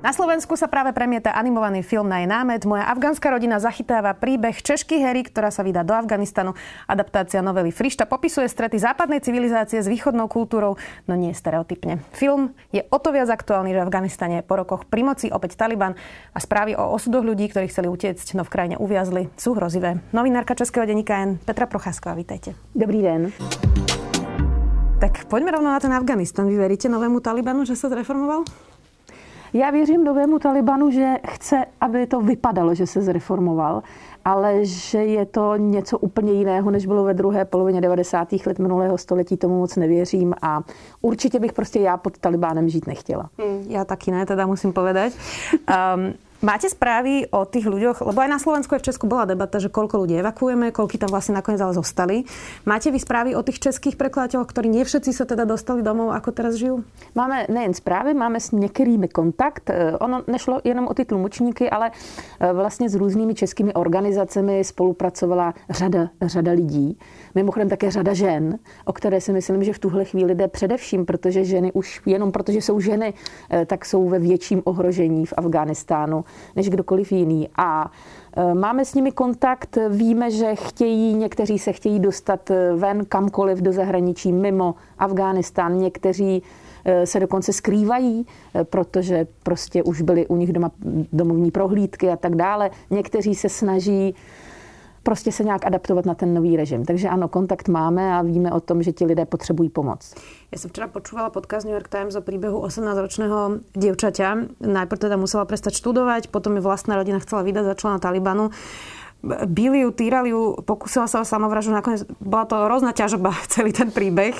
Na Slovensku sa práve premieta animovaný film na jej námet. Moja afgánska rodina zachytáva príbeh Češky Hery, ktorá sa vydá do Afganistanu. Adaptácia novely Frišta popisuje strety západnej civilizácie s východnou kultúrou, no nie stereotypne. Film je o to viac aktuálny, že v Afganistane po rokoch pri moci opäť Taliban a správy o osudoch ľudí, ktorí chceli utiecť, no v krajine uviazli, sú hrozivé. Novinárka Českého denníka N Petra Procházková, vítajte. Dobrý den. Tak poďme rovno na ten Afganistan. Vy veríte novému Talibanu, že sa zreformoval? Já věřím novému Talibanu, že chce, aby to vypadalo, že se zreformoval, ale že je to něco úplně jiného, než bylo ve druhé polovině 90. let minulého století, tomu moc nevěřím a určitě bych prostě já pod Talibánem žít nechtěla. Hmm, já taky ne, teda musím povedať. Um, Máte správy o tých ľuďoch, lebo aj na Slovensku aj v Česku bola debata, že koľko ľudí evakuujeme, koľko tam vlastne nakoniec ale zostali. Máte vy správy o tých českých prekladateľoch, ktorí nie všetci sa teda dostali domov, ako teraz žijú? Máme nejen zprávy, máme s některými kontakt. E, ono nešlo jenom o ty tlumočníky, ale e, vlastně s různými českými organizacemi spolupracovala řada, řada lidí. Mimochodem také řada žen, o které si myslím, že v tuhle chvíli jde především, protože ženy už jenom protože jsou ženy, e, tak jsou ve větším ohrožení v Afghánistánu než kdokoliv jiný. A e, Máme s nimi kontakt, víme, že chtějí, někteří se chtějí dostat e, ven kamkoliv do zahraničí mimo Afghánistán, někteří e, se dokonce skrývají, protože prostě už byly u nich doma domovní prohlídky a tak dále. Někteří se snaží prostě se nějak adaptovat na ten nový režim. Takže ano, kontakt máme a víme o tom, že ti lidé potřebují pomoc. Ja som včera počúvala podcast New York Times o príbehu 18-ročného dievčaťa. Najprv teda musela prestať študovať, potom ju vlastná rodina chcela vydať za člena Talibanu Bili ju, týrali ju, pokúsila sa o samovraždu, nakoniec bola to rôzna ťažoba celý ten príbeh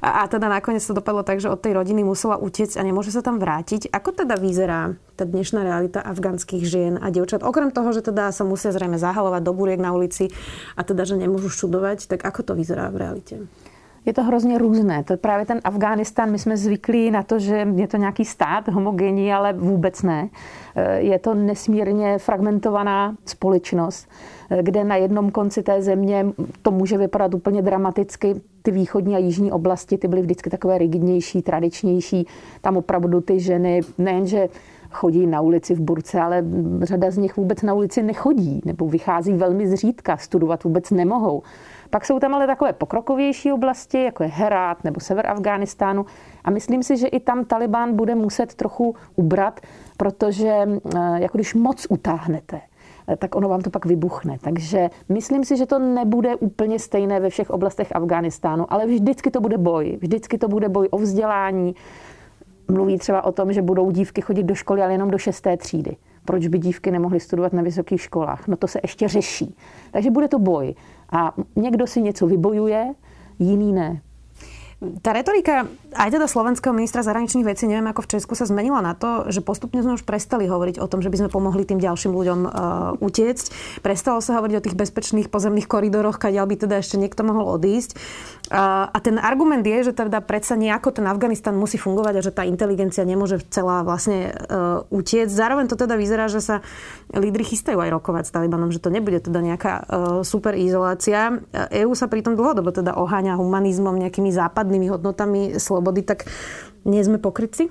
a, a teda nakoniec to dopadlo tak, že od tej rodiny musela utiecť a nemôže sa tam vrátiť. Ako teda vyzerá tá dnešná realita afgánskych žien a dievčat? Okrem toho, že teda sa musia zrejme zahalovať do buriek na ulici a teda, že nemôžu študovať, tak ako to vyzerá v realite? Je to hrozně různé. To je právě ten Afghánistán, my jsme zvyklí na to, že je to nějaký stát homogenní, ale vůbec ne. Eh, je to nesmírně fragmentovaná společnost, eh, kde na jednom konci té země to může vypadat úplně dramaticky. Ty východní a jižní oblasti, ty byly vždycky takové rigidnější, tradičnější. Tam opravdu ty ženy nejenže chodí na ulici v burce, ale řada z nich vůbec na ulici nechodí nebo vychází velmi zřídka, studovat vůbec nemohou. Pak jsou tam ale takové pokrokovější oblasti, jako je Herát nebo sever Afghánistánu. A myslím si, že i tam Taliban bude muset trochu ubrat, protože eh, jako když moc utáhnete, eh, tak ono vám to pak vybuchne. Takže myslím si, že to nebude úplně stejné ve všech oblastech Afghánistánu, ale vždycky to bude boj. Vždycky to bude boj o vzdělání. Mluví třeba o tom, že budou dívky chodit do školy, ale jenom do šesté třídy. Proč by dívky nemohly studovat na vysokých školách? No to se ještě řeší. Takže bude to boj. A někdo si něco vybojuje, jiný ne. Tá retorika aj teda slovenského ministra zahraničných vecí, neviem ako v Česku, sa zmenila na to, že postupne sme už prestali hovoriť o tom, že by sme pomohli tým ďalším ľuďom uh, utiecť. Prestalo sa hovoriť o tých bezpečných pozemných koridoroch, kadiaľ by teda ešte niekto mohol odísť. Uh, a ten argument je, že teda predsa nejako ten Afganistan musí fungovať a že tá inteligencia nemôže celá vlastne uh, utiecť. Zároveň to teda vyzerá, že sa lídry chystajú aj rokovať s Talibanom, že to nebude teda nejaká uh, super izolácia. EU sa pritom dlhodobo teda oháňa humanizmom, nejakými západnými základnými hodnotami slobody, tak nie sme pokryci?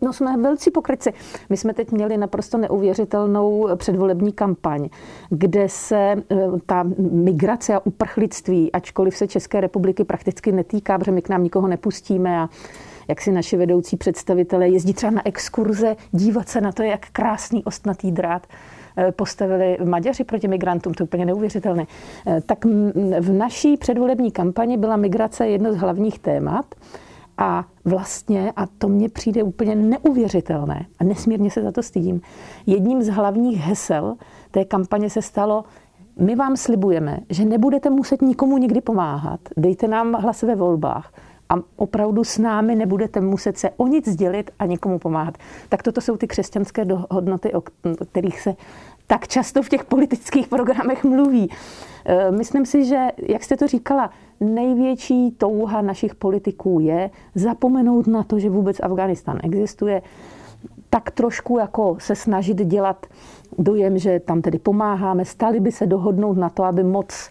No jsme velcí pokryci. My jsme teď měli naprosto neuvěřitelnou předvolební kampaň, kde se e, ta migrace a uprchlictví, ačkoliv se České republiky prakticky netýká, protože my k nám nikoho nepustíme a jak si naši vedoucí představitelé jezdí třeba na exkurze, dívat se na to, jak krásný ostnatý drát postavili Maďaři proti migrantům, to je úplně neuvěřitelné. E, tak v naší předvolební kampani byla migrace jedno z hlavních témat. A vlastně, a to mně přijde úplně neuvěřitelné, a nesmírně se za to stydím, jedním z hlavních hesel té kampaně se stalo, my vám slibujeme, že nebudete muset nikomu nikdy pomáhat, dejte nám hlas ve volbách a opravdu s námi nebudete muset se o nic dělit a nikomu pomáhat. Tak toto jsou ty křesťanské hodnoty, o kterých se tak často v těch politických programech mluví. E, myslím si, že, jak jste to říkala, největší touha našich politiků je zapomenout na to, že vůbec Afganistán existuje. tak trošku jako se snažit dělat dojem, že tam tedy pomáháme, stali by se dohodnout na to, aby moc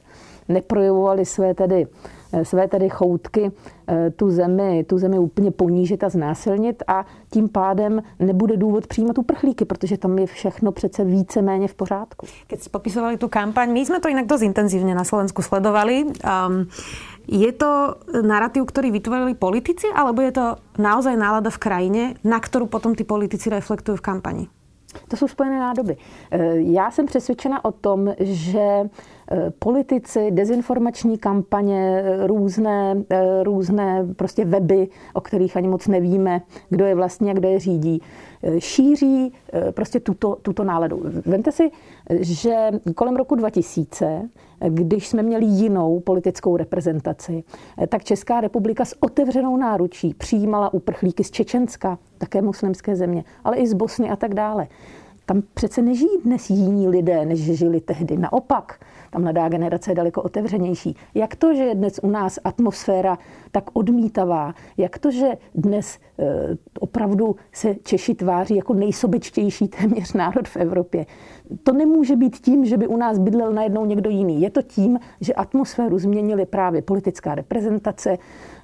neprojevovali své tedy své tedy choutky eh, tu zemi, tu zemi úplně ponížit a znásilnit a tím pádem nebude důvod přijímat uprchlíky, protože tam je všechno přece více-méně v pořádku. Keď si popisovali tu kampaň, my jsme to jinak dost intenzivně na Slovensku sledovali. Um, je to narratív, který vytvorili politici, alebo je to naozaj nálada v krajině, na kterou potom ty politici reflektují v kampani? To jsou spojené nádoby. Eh, já jsem přesvědčena o tom, že Eh, politici, dezinformační kampaně, eh, různé, různé prostě weby, o kterých ani moc nevíme, kdo je vlastně a kdo je řídí, šíří prostě tuto, tuto náladu. Vemte si, že kolem roku 2000, když jsme měli jinou politickou reprezentaci, tak Česká republika s otevřenou náručí přijímala uprchlíky z Čečenska, také muslimské země, ale i z Bosny a tak dále. Tam přece nežijí dnes jiní lidé, než žili tehdy. Naopak, ta mladá generace je daleko otevřenější. Jak to, že je dnes u nás atmosféra tak odmítavá? Jak to, že dnes e, opravdu se Češi tváří jako nejsobečtější téměř národ v Evropě? To nemůže být tím, že by u nás bydlel najednou někdo jiný. Je to tím, že atmosféru změnili právě politická reprezentace,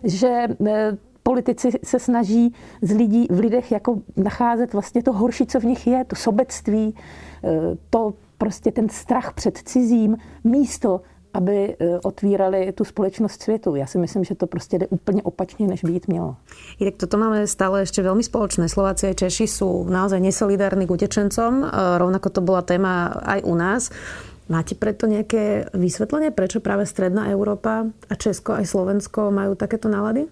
že e, politici se snaží z lidí, v lidech jako nacházet vlastně to horší, co v nich je, to sobectví, e, to prostě ten strach před cizím místo, aby e, otvírali tu společnost světu. Já si myslím, že to prostě jde úplně opačně, než být mělo. tak toto máme stále ještě velmi společné. Slováci a Češi jsou naozaj nesolidární k utečencom. E, rovnako to byla téma aj u nás. Máte preto nějaké vysvětlení, proč právě středná Evropa a Česko a Slovensko mají takéto nálady?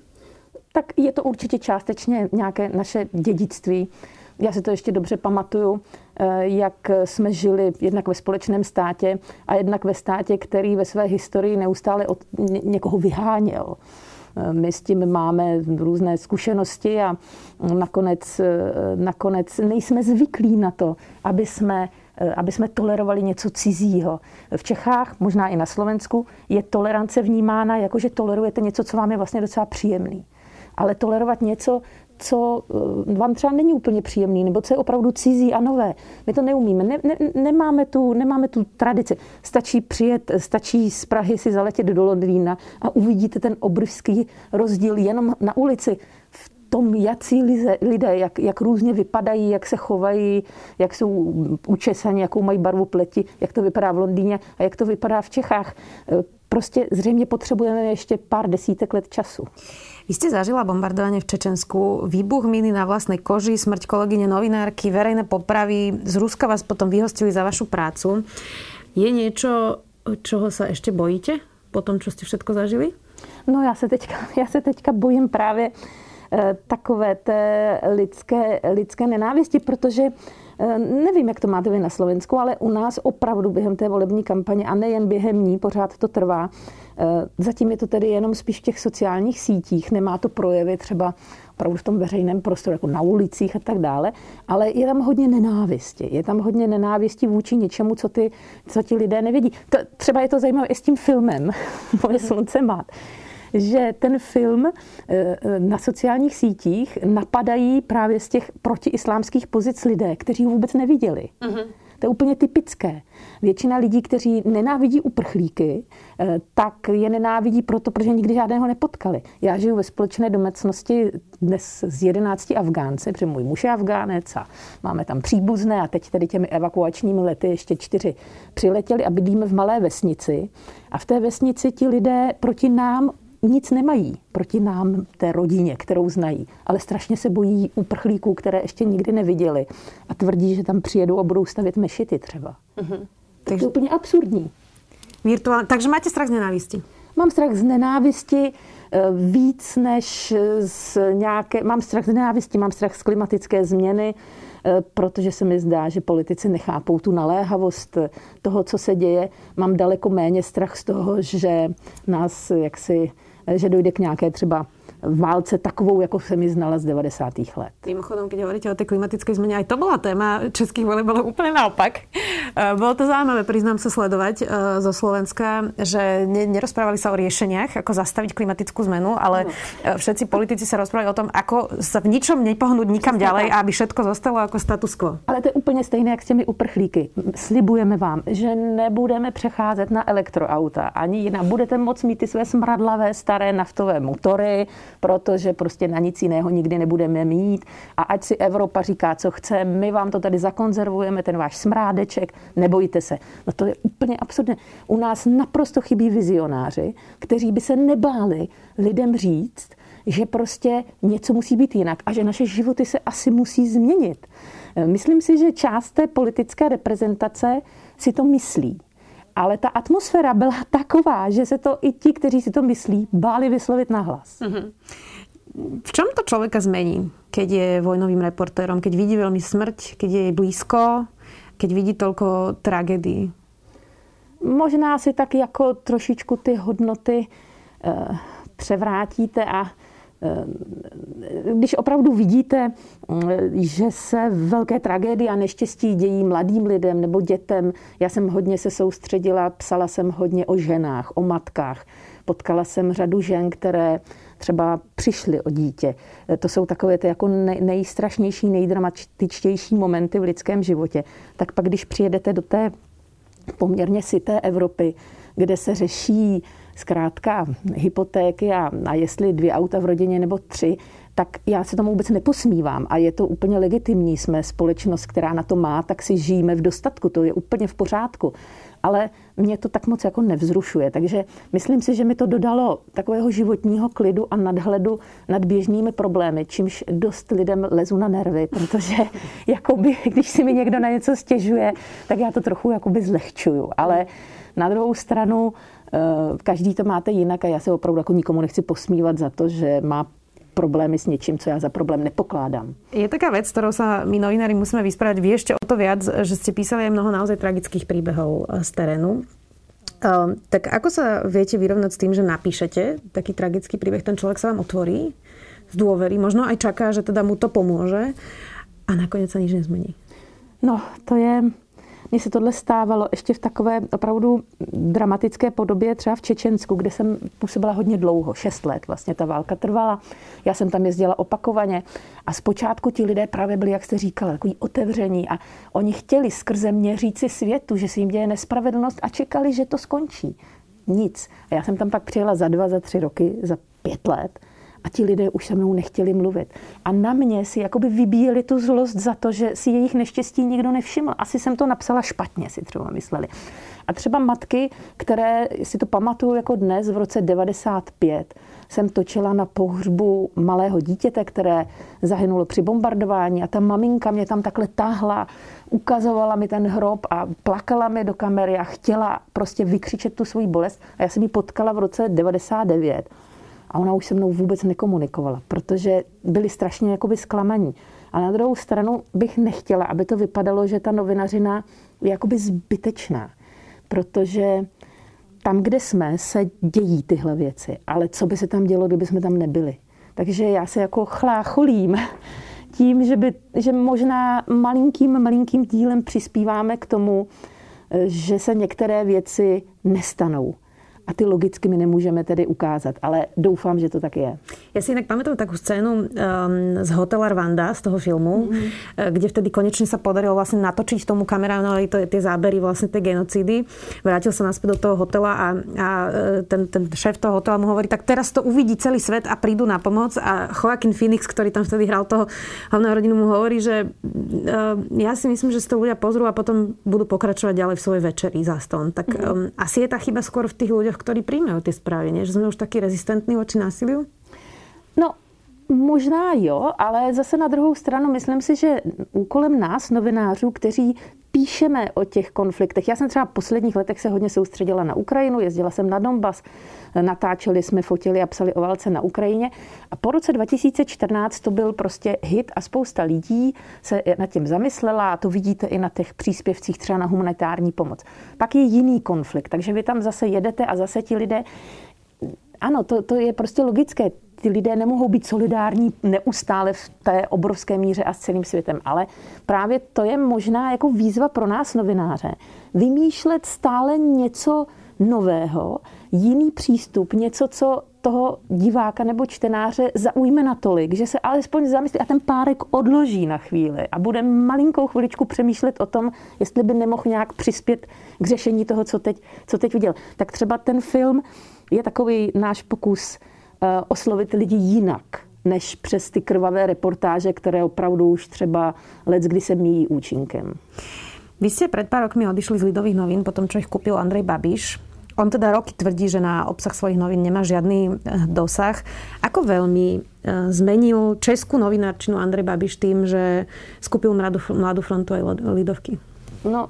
Tak je to určitě částečně nějaké naše dědictví. Já si to ještě dobře pamatuju, eh, jak jsme žili jednak ve společném státě a jednak ve státě, který ve své historii neustále od někoho vyháněl. Eh, my s tím máme různé zkušenosti a nakonec, eh, nakonec nejsme zvyklí na to, aby jsme aby jsme tolerovali něco cizího. V Čechách, možná i na Slovensku, je tolerance vnímána jako, že tolerujete něco, co vám je vlastně docela příjemný. Ale tolerovat něco, co eh, vám třeba není úplně příjemný, nebo co je opravdu cizí a nové. My to neumíme. Ne, ne, nemáme, tu, nemáme tu tradici. Stačí přijet, stačí z Prahy si zaletět do Londýna a uvidíte ten obrovský rozdíl jenom na ulici. V tom, jací lidé, jak, jak různě vypadají, jak se chovají, jak jsou učesaní, jakou mají barvu pleti, jak to vypadá v Londýně a jak to vypadá v Čechách. Eh, prostě zřejmě potřebujeme ještě pár desítek let času. Vy ste zažila bombardovanie v Čečensku, výbuch miny na vlastnej koži, smrť kolegyne novinárky, verejné popravy. Z Ruska vás potom vyhostili za vašu prácu. Je niečo, čoho sa ešte bojíte po tom, čo ste všetko zažili? No já se teďka, já se teďka bojím právě eh, takové té lidské, lidské nenávisti, protože eh, nevím, jak to máte vy na Slovensku, ale u nás opravdu během té volební kampaně a nejen během ní, pořád to trvá, zatím je to tedy jenom spíš v těch sociálních sítích, nemá to projevy třeba opravdu v tom veřejném prostoru, jako na ulicích a tak dále, ale je tam hodně nenávisti. Je tam hodně nenávisti vůči něčemu, co, ty, co ti lidé nevidí. To, třeba je to zajímavé i s tím filmem Moje slunce má že ten film eh, eh, na sociálních sítích napadají právě z těch protiislámských pozic lidé, kteří ho vůbec neviděli. Uh-huh. To je úplně typické. Většina lidí, kteří nenávidí uprchlíky, eh, tak je nenávidí proto, protože nikdy žádného nepotkali. Já žiju ve společné domácnosti dnes z 11 Afgánci, protože můj muž je Afgánec a máme tam příbuzné a teď tedy těmi evakuačními lety ještě čtyři přiletěli a bydlíme v malé vesnici. A v té vesnici ti lidé proti nám nic nemají proti nám, té rodině, kterou znají, ale strašně se bojí uprchlíků, které ještě nikdy neviděli a tvrdí, že tam přijedou a budou stavět mešity třeba. Mm-hmm. Takže to je úplně absurdní. Virtuál... Takže máte strach z nenávisti? Mám strach z nenávisti eh, víc než z nějaké... Mám strach z nenávisti, mám strach z klimatické změny, eh, protože se mi zdá, že politici nechápou tu naléhavost toho, co se děje. Mám daleko méně strach z toho, že nás jaksi že dojde k nějaké třeba válce takovou, jako se mi znala z 90. let. Mimochodom, když hovoríte o té klimatické změně, aj to byla téma českých voleb, bylo úplně naopak. Bolo to zaujímavé, priznám sa sledovať zo Slovenska, že nerozprávali sa o riešeniach, ako zastaviť klimatickú zmenu, ale všetci politici sa rozprávali o tom, ako sa v ničom nepohnúť nikam ďalej, aby všetko zostalo ako status quo. Ale to je úplně stejné, jak s těmi uprchlíky. Slibujeme vám, že nebudeme přecházet na elektroauta, ani jiná. Budete moct mít ty své smradlavé staré naftové motory, protože prostě na nic jiného nikdy nebudeme mít. A ať si Evropa říká, co chce, my vám to tady zakonzervujeme, ten váš smrádeček, nebojte se. No to je úplně absurdné. U nás naprosto chybí vizionáři, kteří by se nebáli lidem říct, že prostě něco musí být jinak a že naše životy se asi musí změnit. Myslím si, že část té politické reprezentace si to myslí. Ale ta atmosféra byla taková, že se to i ti, kteří si to myslí, báli vyslovit nahlas. Mm-hmm. V čom to človeka zmení, keď je vojnovým reportérom, keď vidí veľmi smrť, keď je blízko, keď vidí toľko tragédií? Možná si tak jako trošičku ty hodnoty uh, převrátíte a když opravdu vidíte, eh, že se velké tragédie a neštěstí dějí mladým lidem nebo dětem, já jsem hodně se soustředila, psala jsem hodně o ženách, o matkách. Potkala jsem řadu žen, které třeba přišly o dítě. Eh, to jsou takové ty jako nejstrašnější, nejdramatičtější momenty v lidském životě. Tak pak, když přijedete do té poměrně sité Evropy, kde se řeší zkrátka hypotéky a, a jestli dvě auta v rodině nebo tři, tak já se tomu vůbec neposmívám a je to úplně legitimní. Jsme společnost, která na to má, tak si žijeme v dostatku, to je úplně v pořádku. Ale mě to tak moc jako nevzrušuje. Takže myslím si, že mi to dodalo takového životního klidu a nadhledu nad běžnými problémy, čímž dost lidem lezu na nervy, protože jakoby, když si mi někdo na něco stěžuje, tak já to trochu jakoby zlehčuju. Ale na druhou stranu Eh, každý to máte jinak a já se opravdu jako nikomu nechci posmívat za to, že má problémy s něčím, co já za problém nepokládám. Je taká věc, kterou se my novinári musíme vyspravať. Vy ještě o to viac, že jste písali aj mnoho naozaj tragických príbehov eh, z terénu. Uh, tak ako sa viete vyrovnať s tým, že napíšete taký tragický príbeh, ten človek sa vám otvorí z dôvery, možno aj čaká, že teda mu to pomôže a nakoniec sa nič nezmení? No, to je mně se tohle stávalo ještě v takové opravdu dramatické podobě, třeba v Čečensku, kde jsem působila hodně dlouho, šest let vlastně ta válka trvala. Já jsem tam jezdila opakovaně a zpočátku ti lidé právě byli, jak jste říkala, takový otevření a oni chtěli skrze mě říci světu, že se jim děje nespravedlnost a čekali, že to skončí. Nic. A já jsem tam pak přijela za dva, za tři roky, za pět let a ti lidé už se mnou nechtěli mluvit. A na mě si jakoby vybíjeli tu zlost za to, že si jejich neštěstí nikdo nevšiml. Asi jsem to napsala špatně, si třeba mysleli. A třeba matky, které si to pamatuju jako dnes v roce 95, jsem točila na pohřbu malého dítěte, které zahynulo při bombardování a ta maminka mě tam takhle tahla, ukazovala mi ten hrob a plakala mi do kamery a chtěla prostě vykřičet tu svoji bolest. A já jsem ji potkala v roce 99 a ona už se mnou vůbec nekomunikovala, protože byli strašně jakoby zklamaní. A na druhou stranu bych nechtěla, aby to vypadalo, že ta novinařina je jakoby zbytečná, protože tam, kde jsme, se dějí tyhle věci. Ale co by se tam dělo, kdyby jsme tam nebyli? Takže já se jako chlácholím tím, že, by, že možná malinkým, malinkým dílem přispíváme k tomu, že se některé věci nestanou a ty logicky my nemůžeme tedy ukázat, ale doufám, že to tak je. Já si jinak pamätám takú scénu um, z hotela Rwanda, z toho filmu, mm-hmm. kde vtedy konečne sa podarilo vlastne natočiť tomu kameránovi to, tie zábery vlastne tej genocídy. Vrátil sa naspäť do toho hotela a, a e, ten, ten šéf toho hotela mu hovorí, tak teraz to uvidí celý svet a prídu na pomoc. A Joaquin Phoenix, ktorý tam vtedy hral toho hlavného rodinu, mu hovorí, že uh, ja si myslím, že si to ľudia pozrú a potom budú pokračovať ďalej v svojej večeri za stôl. Tak um, asi je ta chyba skôr v tých ľuďoch, ktorí príjmajú tie správy, nie? že sme už taky rezistentní voči násiliu? No, Možná jo, ale zase na druhou stranu myslím si, že úkolem nás, novinářů, kteří píšeme o těch konfliktech. Já jsem třeba v posledních letech se hodně soustředila na Ukrajinu, jezdila jsem na Donbas, natáčeli jsme, fotili a psali o válce na Ukrajině. A po roce 2014 to byl prostě hit a spousta lidí se nad tím zamyslela a to vidíte i na těch příspěvcích třeba na humanitární pomoc. Pak je jiný konflikt, takže vy tam zase jedete a zase ti lidé ano, to, to je prostě logické. Ty lidé nemohou být solidární neustále v té obrovské míře a s celým světem. Ale právě to je možná jako výzva pro nás novináře. Vymýšlet stále něco nového, jiný přístup, něco, co toho diváka nebo čtenáře zaujme natolik, že se alespoň zamyslí a ten párek odloží na chvíli a bude malinkou chviličku přemýšlet o tom, jestli by nemohl nějak přispět k řešení toho, co teď, co teď viděl. Tak třeba ten film je takový náš pokus oslovit lidi jinak, než přes ty krvavé reportáže, které opravdu už třeba let, kdy se míjí účinkem. Vy ste pred pár rokmi odišli z Lidových novín, potom čo ich kúpil Andrej Babiš. On teda roky tvrdí, že na obsah svojich novín nemá žiadny eh, dosah. Ako veľmi eh, zmenil českú novinárčinu Andrej Babiš tým, že skúpil Mladú, Mladú frontu aj Lidovky? No,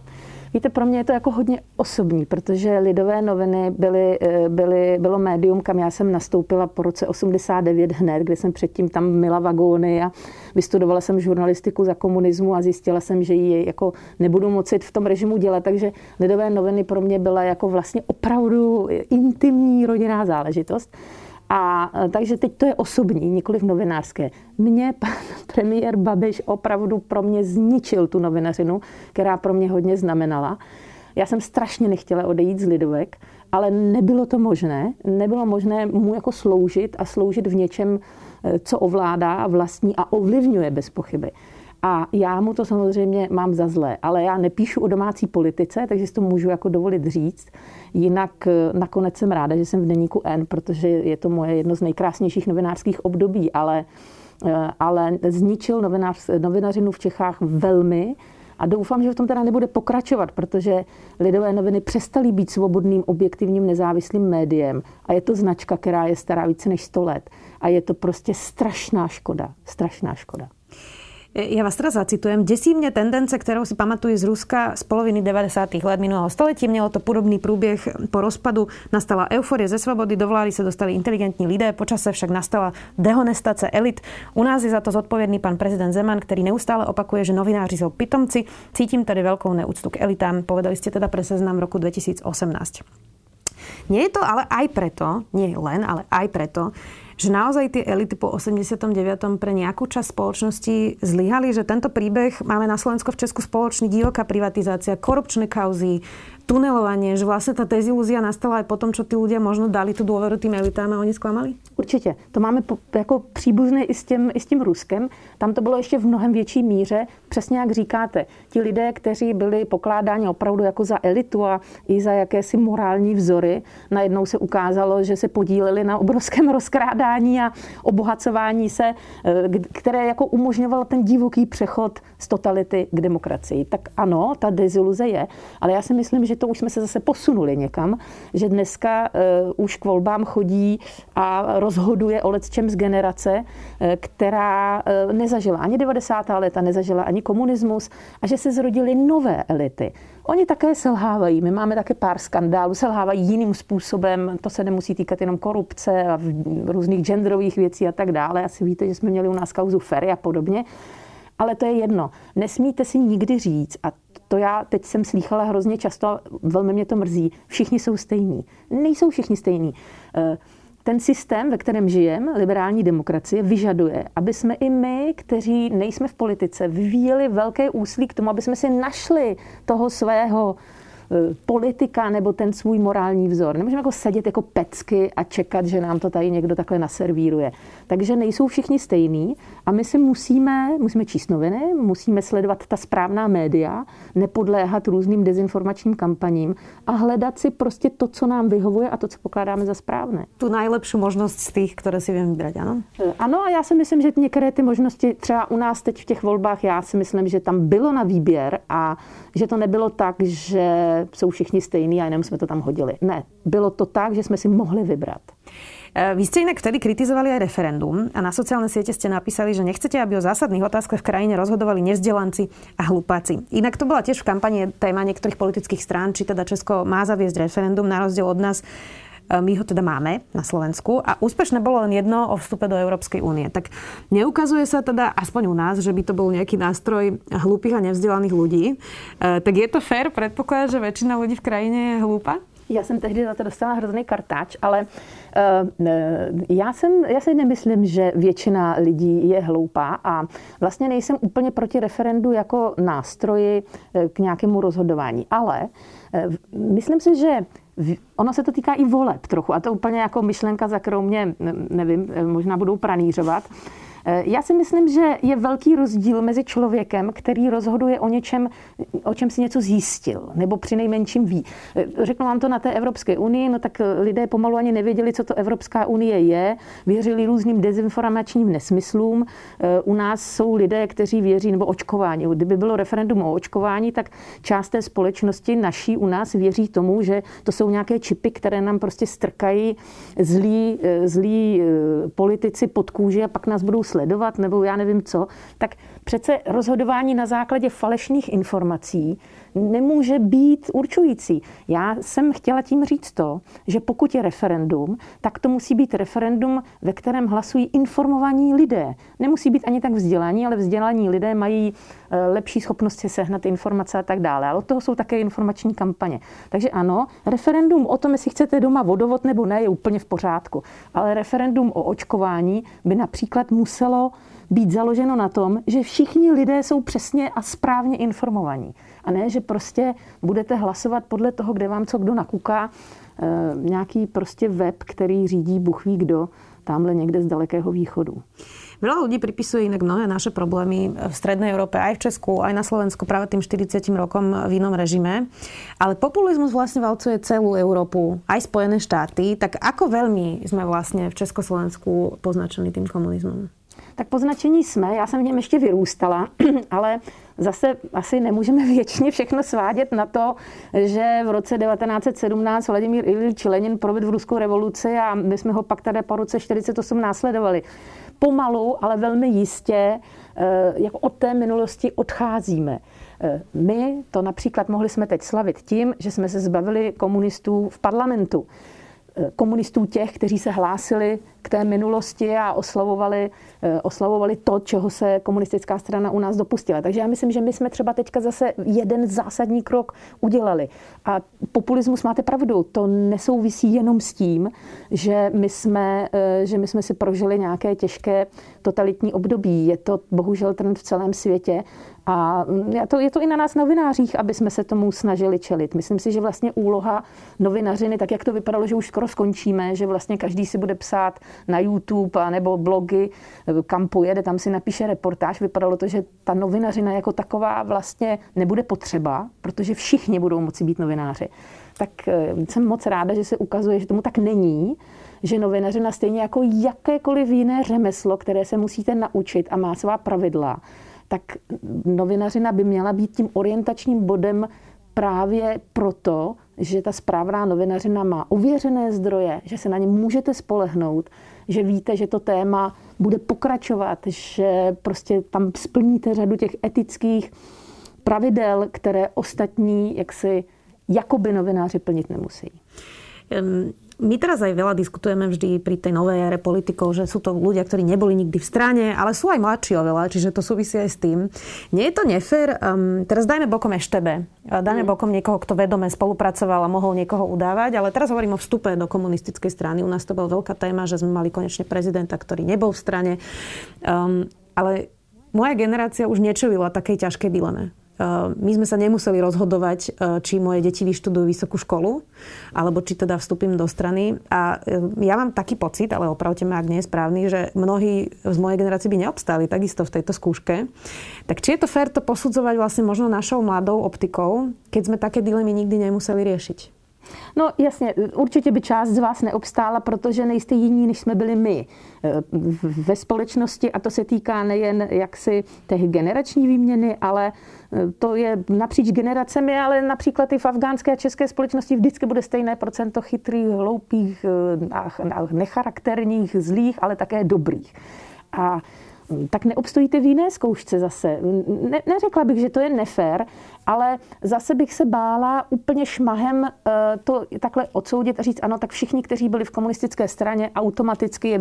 Víte, pro mě je to jako hodně osobní, protože Lidové noviny byly, eh, byly, bylo médium, kam já jsem nastoupila po roce 89 hned, kde jsem předtím tam mila vagóny a vystudovala jsem žurnalistiku za komunismu a zjistila jsem, že ji jako nebudu moci v tom režimu dělat, takže Lidové noviny pro mě byla jako vlastně opravdu intimní rodinná záležitost. A e, takže teď to je osobní, nikoli novinářské. Mě pan premiér Babiš opravdu pro mě zničil tu novinařinu, která pro mě hodně znamenala. Já jsem strašně nechtěla odejít z Lidovek, ale nebylo to možné. Nebylo možné mu jako sloužit a sloužit v něčem, e, co ovládá vlastní a ovlivňuje bez pochyby. A já mu to samozřejmě mám za zlé, ale já nepíšu o domácí politice, takže si to můžu jako dovolit říct. Jinak eh, nakonec jsem ráda, že jsem v deníku N, protože je to moje jedno z nejkrásnějších novinářských období, ale, eh, ale zničil novinář, novinařinu v Čechách velmi. A doufám, že v tom teda nebude pokračovat, protože lidové noviny přestaly být svobodným, objektivním, nezávislým médiem. A je to značka, která je stará více než 100 let. A je to prostě strašná škoda. Strašná škoda. Ja vás teraz zacitujem. Desí mne tendence, ktorou si pamatujú z Ruska z poloviny 90. let minulého století. Mělo to podobný průběh po rozpadu. Nastala euforie ze svobody, do vlády sa dostali inteligentní lidé, počase však nastala dehonestace elit. U nás je za to zodpovědný pan prezident Zeman, který neustále opakuje, že novináři jsou pitomci. Cítím tady veľkou neúctu k elitám. Povedali ste teda pre seznam roku 2018. Nie je to ale aj preto, nie len, ale aj preto, že naozaj tie elity po 89. pre nejakú časť spoločnosti zlyhali, že tento príbeh máme na Slovensko v Česku spoločný divoká privatizácia, korupčné kauzy, tunelovanie, že vlastne tá dezilúzia nastala aj potom, čo tí ľudia možno dali tu dôveru tým elitám a oni sklamali? Určitě. To máme po, jako příbuzné i s, tím, i s tím Ruskem. Tam to bylo ještě v mnohem větší míře. Přesně jak říkáte, ti lidé, kteří byli pokládáni opravdu jako za elitu a i za jakési morální vzory, najednou se ukázalo, že se podíleli na obrovském rozkrádání a obohacování se, eh, které jako umožňovalo ten divoký přechod z totality k demokracii. Tak ano, ta deziluze je, ale já si myslím, že to už jsme se zase posunuli někam, že dneska uh, už k volbám chodí a rozhoduje o čem z generace, uh, která uh, nezažila ani 90. léta, nezažila ani komunismus a že se zrodily nové elity. Oni také selhávají. My máme také pár skandálů, selhávají jiným způsobem. To se nemusí týkat jenom korupce a různých genderových věcí a tak dále. Asi víte, že jsme měli u nás kauzu Ferry a podobně. Ale to je jedno. Nesmíte si nikdy říct, a to já teď jsem slýchala hrozně často, velmi mě to mrzí, všichni jsou stejní. Nejsou všichni stejní. Eh, ten systém, ve kterém žijeme, liberální demokracie, vyžaduje, aby jsme i my, kteří nejsme v politice, vyvíjeli velké úsilí k tomu, aby jsme si našli toho svého politika nebo ten svůj morální vzor. Nemůžeme jako sedět jako pecky a čekat, že nám to tady někdo takhle naservíruje. Takže nejsou všichni stejní a my si musíme, musíme číst noviny, musíme sledovat ta správná média, nepodléhat různým dezinformačním kampaním a hledat si prostě to, co nám vyhovuje a to, co pokládáme za správné. Tu nejlepší možnost z těch, které si vím vybrat, ano? Eh, ano a já si myslím, že některé ty možnosti, třeba u nás teď v těch volbách, já si myslím, že tam bylo na výběr a že to nebylo tak, že jsou všichni stejní a jenom jsme to tam hodili. Ne, bylo to tak, že jsme si mohli vybrat. E, vy ste inak vtedy kritizovali aj referendum a na sociálne siete ste napísali, že nechcete, aby o zásadných otázkach v krajine rozhodovali nevzdelanci a hlupáci. Inak to bola tiež v kampani téma niektorých politických strán, či teda Česko má zaviesť referendum na rozdiel od nás my ho teda máme na Slovensku a úspešné bolo len jedno o vstupe do Európskej únie. Tak neukazuje sa teda, aspoň u nás, že by to bol nejaký nástroj hlúpych a nevzdelaných ľudí. E, tak je to fér predpoklad, že väčšina ľudí v krajine je hlúpa? Já jsem tehdy za to dostala hrozný kartáč, ale uh, já, jsem, já si nemyslím, že většina lidí je hloupá a vlastně nejsem úplně proti referendu jako nástroji eh, k nějakému rozhodování. Ale uh, myslím si, že Ono se to týká i voleb trochu a to úplně jako myšlenka, za kterou mě, nevím, možná budou pranířovat. Eh, já si myslím, že je velký rozdíl mezi člověkem, který rozhoduje o něčem, o čem si něco zjistil, nebo při nejmenším ví. Eh, řeknu vám to na té Evropské unii, no tak eh, lidé pomalu ani nevěděli, co to Evropská unie je, věřili různým dezinformačním nesmyslům. U nás jsou lidé, kteří věří, nebo očkování. Kdyby bylo referendum o očkování, tak část té společnosti naší u nás věří tomu, že to jsou nějaké čipy, které nám prostě strkají zlí, zlí politici pod kůži a pak nás budou sledovat nebo já nevím co, tak přece rozhodování na základě falešných informací nemůže být určující. Já jsem chtěla tím říct to, že pokud je referendum, tak to musí být referendum, ve kterém hlasují informovaní lidé. Nemusí být ani tak vzdělaní, ale vzdělaní lidé mají eh, lepší schopnosti sehnat informace a tak dále. Ale od toho jsou také informační kampaně. Takže ano, referendum o tom, jestli chcete doma vodovod nebo ne, je úplně v pořádku. Ale referendum o očkování by například muselo být založeno na tom, že všichni lidé jsou přesně a správně informovaní. A ne, že prostě budete hlasovat podle toho, kde vám co kdo nakuká, eh, nějaký prostě web, který řídí buchví kdo, tamhle někde z dalekého východu. Veľa ľudí pripisuje inak mnohé naše problémy v Strednej Európe, aj v Česku, aj na Slovensku práve tým 40 rokom v inom režime. Ale populizmus vlastne valcuje celú Európu, aj Spojené štáty. Tak ako veľmi sme vlastne v Československu poznačení tým komunizmem? Tak poznačení jsme, já jsem v něm ještě vyrůstala, ale zase asi nemůžeme věčně všechno svádět na to, že v roce 1917 Vladimír Ilič Lenin provedl ruskou revoluci a my jsme ho pak tady po roce 48 následovali. Pomalu, ale velmi jistě, eh, jako od té minulosti odcházíme. Eh, my to například mohli jsme teď slavit tím, že jsme se zbavili komunistů v parlamentu eh, komunistů těch, kteří se hlásili k té minulosti a oslavovali, eh, oslavovali to, čeho se komunistická strana u nás dopustila. Takže já myslím, že my jsme třeba teďka zase jeden zásadní krok udělali. A populismus, máte pravdu, to nesouvisí jenom s tím, že my jsme, eh, že my jsme si prožili nějaké těžké totalitní období. Je to bohužel trend v celém světě a je to, je to i na nás novinářích, aby jsme se tomu snažili čelit. Myslím si, že vlastně úloha novinařiny, tak jak to vypadalo, že už skoro skončíme, že vlastně každý si bude psát na YouTube nebo blogy, kam pojede, tam si napíše reportáž. Vypadalo to, že ta novinařina jako taková vlastně nebude potřeba, protože všichni budou moci být novináři. Tak eh, jsem moc ráda, že se ukazuje, že tomu tak není, že novinařina stejně jako jakékoliv jiné řemeslo, které se musíte naučit a má svá pravidla, tak novinařina by měla být tím orientačním bodem právě proto, že ta správná novinařina má uvěřené zdroje, že se na ně můžete spolehnout, že víte, že to téma bude pokračovat, že prostě tam splníte řadu těch etických pravidel, které ostatní jaksi jakoby novináři plnit nemusí. My teraz aj veľa diskutujeme vždy pri tej novej ére politikov, že sú to ľudia, ktorí neboli nikdy v strane, ale sú aj mladší oveľa, čiže to súvisí aj s tým. Nie je to nefér, um, teraz dajme bokom eštebe, dajme mm. bokom niekoho, kto vedome spolupracoval a mohol niekoho udávať, ale teraz hovorím o vstupe do komunistickej strany. U nás to bola veľká téma, že sme mali konečne prezidenta, ktorý nebol v strane. Um, ale moja generácia už nečelila takej ťažkej dileme. Ehm, my sme sa nemuseli rozhodovať, e, či moje deti vyštudujú vysokú školu, alebo či teda vstúpim do strany. A e, ja mám taký pocit, ale opravte ma, ak nie je správny, že mnohí z mojej generácie by neobstáli takisto v tejto skúške. Tak či je to fér to posudzovať vlastne možno našou mladou optikou, keď sme také dilemy nikdy nemuseli riešiť? No jasně, určitě by část z vás neobstála, protože nejste jiní, než jsme byli my ve společnosti a to se týká nejen jaksi těch generační výměny, ale to je napříč generacemi, ale například i v afgánské a české společnosti vždycky bude stejné procento chytrých, hloupých, e, necharakterních, zlých, ale také dobrých. A tak neobstojíte v jiné zkoušce zase. Ne, neřekla bych, že to je nefér, ale zase bych se bála úplně šmahem eh, to takhle odsoudit a říct, ano, tak všichni, kteří byli v komunistické straně, automaticky je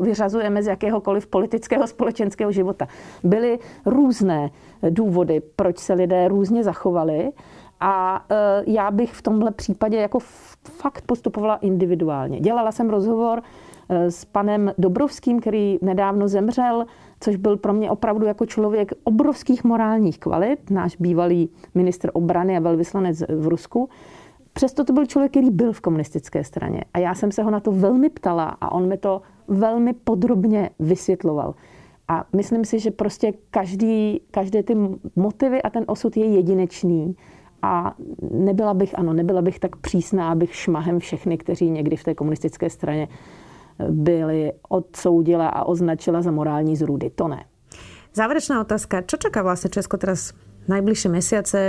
vyřazujeme z jakéhokoliv politického společenského života. Byly různé důvody, proč se lidé různě zachovali. A eh, já bych v tomhle případě jako fakt postupovala individuálně. Dělala jsem rozhovor eh, s panem Dobrovským, který nedávno zemřel, což byl pro mě opravdu jako člověk obrovských morálních kvalit, náš bývalý ministr obrany a velvyslanec v Rusku. Přesto to byl člověk, který byl v komunistické straně. A já jsem se ho na to velmi ptala a on mi to velmi podrobně vysvětloval. A myslím si, že prostě každý, každé ty motivy a ten osud je jedinečný. A nebyla bych, ano, nebyla bych tak přísná, abych šmahem všechny, kteří někdy v té komunistické straně byli odsoudila a označila za morální zrůdy. To ne. Záverečná otázka. Čo čaká vlastně Česko teraz najbližšie mesiace.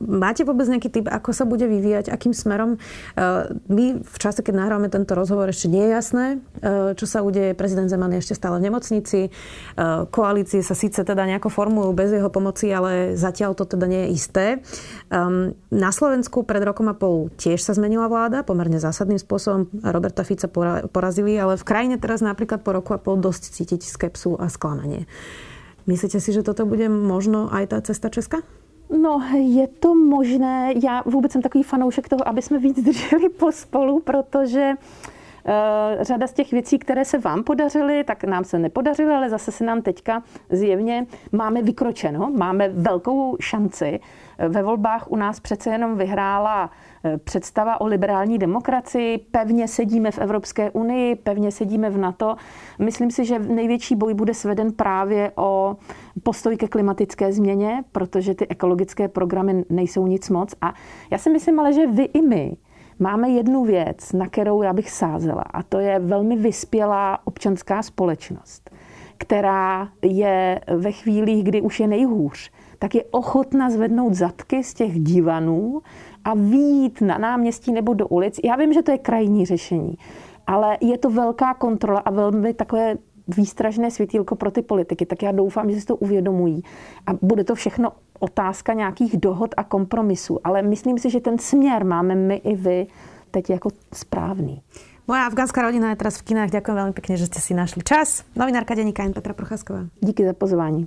Máte vôbec nejaký typ, ako sa bude vyvíjať, akým smerom? Eh, my v čase, keď nahrávame tento rozhovor, ešte nie je jasné, eh, čo sa udeje. Prezident Zeman je ešte stále v nemocnici. Eh, koalície sa síce teda nejako formujú bez jeho pomoci, ale zatiaľ to teda nie je isté. Ehm, na Slovensku pred rokom a pol tiež sa zmenila vláda, pomerne zásadným spôsobom. Roberta Fica porazili, ale v krajine teraz napríklad po roku a pol dosť cítiť skepsu a sklamanie. Myslíte si, že toto bude možno aj ta cesta Česka? No, je to možné. Já vůbec jsem takový fanoušek toho, aby jsme víc drželi pospolu, protože řada z těch věcí, které se vám podařily, tak nám se nepodařily, ale zase se nám teďka zjevně máme vykročeno, máme velkou šanci. Ve volbách u nás přece jenom vyhrála Eh, představa o liberální demokracii, pevně sedíme v Evropské unii, pevně sedíme v NATO. Myslím si, že největší boj bude sveden právě o postoj ke klimatické změně, protože ty ekologické programy nejsou nic moc. A já si myslím ale, že vy i my máme jednu věc, na kterou já bych sázela, a to je velmi vyspělá občanská společnost, která je ve chvílích, kdy už je nejhůř, tak je ochotna zvednout zadky z těch divanů a výjít na náměstí nebo do ulic. Já vím, že to je krajní řešení, ale je to velká kontrola a velmi takové výstražné světílko pro ty politiky, tak já doufám, že si to uvědomují. A bude to všechno otázka nějakých dohod a kompromisů, ale myslím si, že ten směr máme my i vy teď jako správný. Moja afgánska rodina je teraz v kinách. Ďakujem veľmi pekne, že ste si našli čas. Novinárka denníka N. Petra Procházková. Díky za pozvání.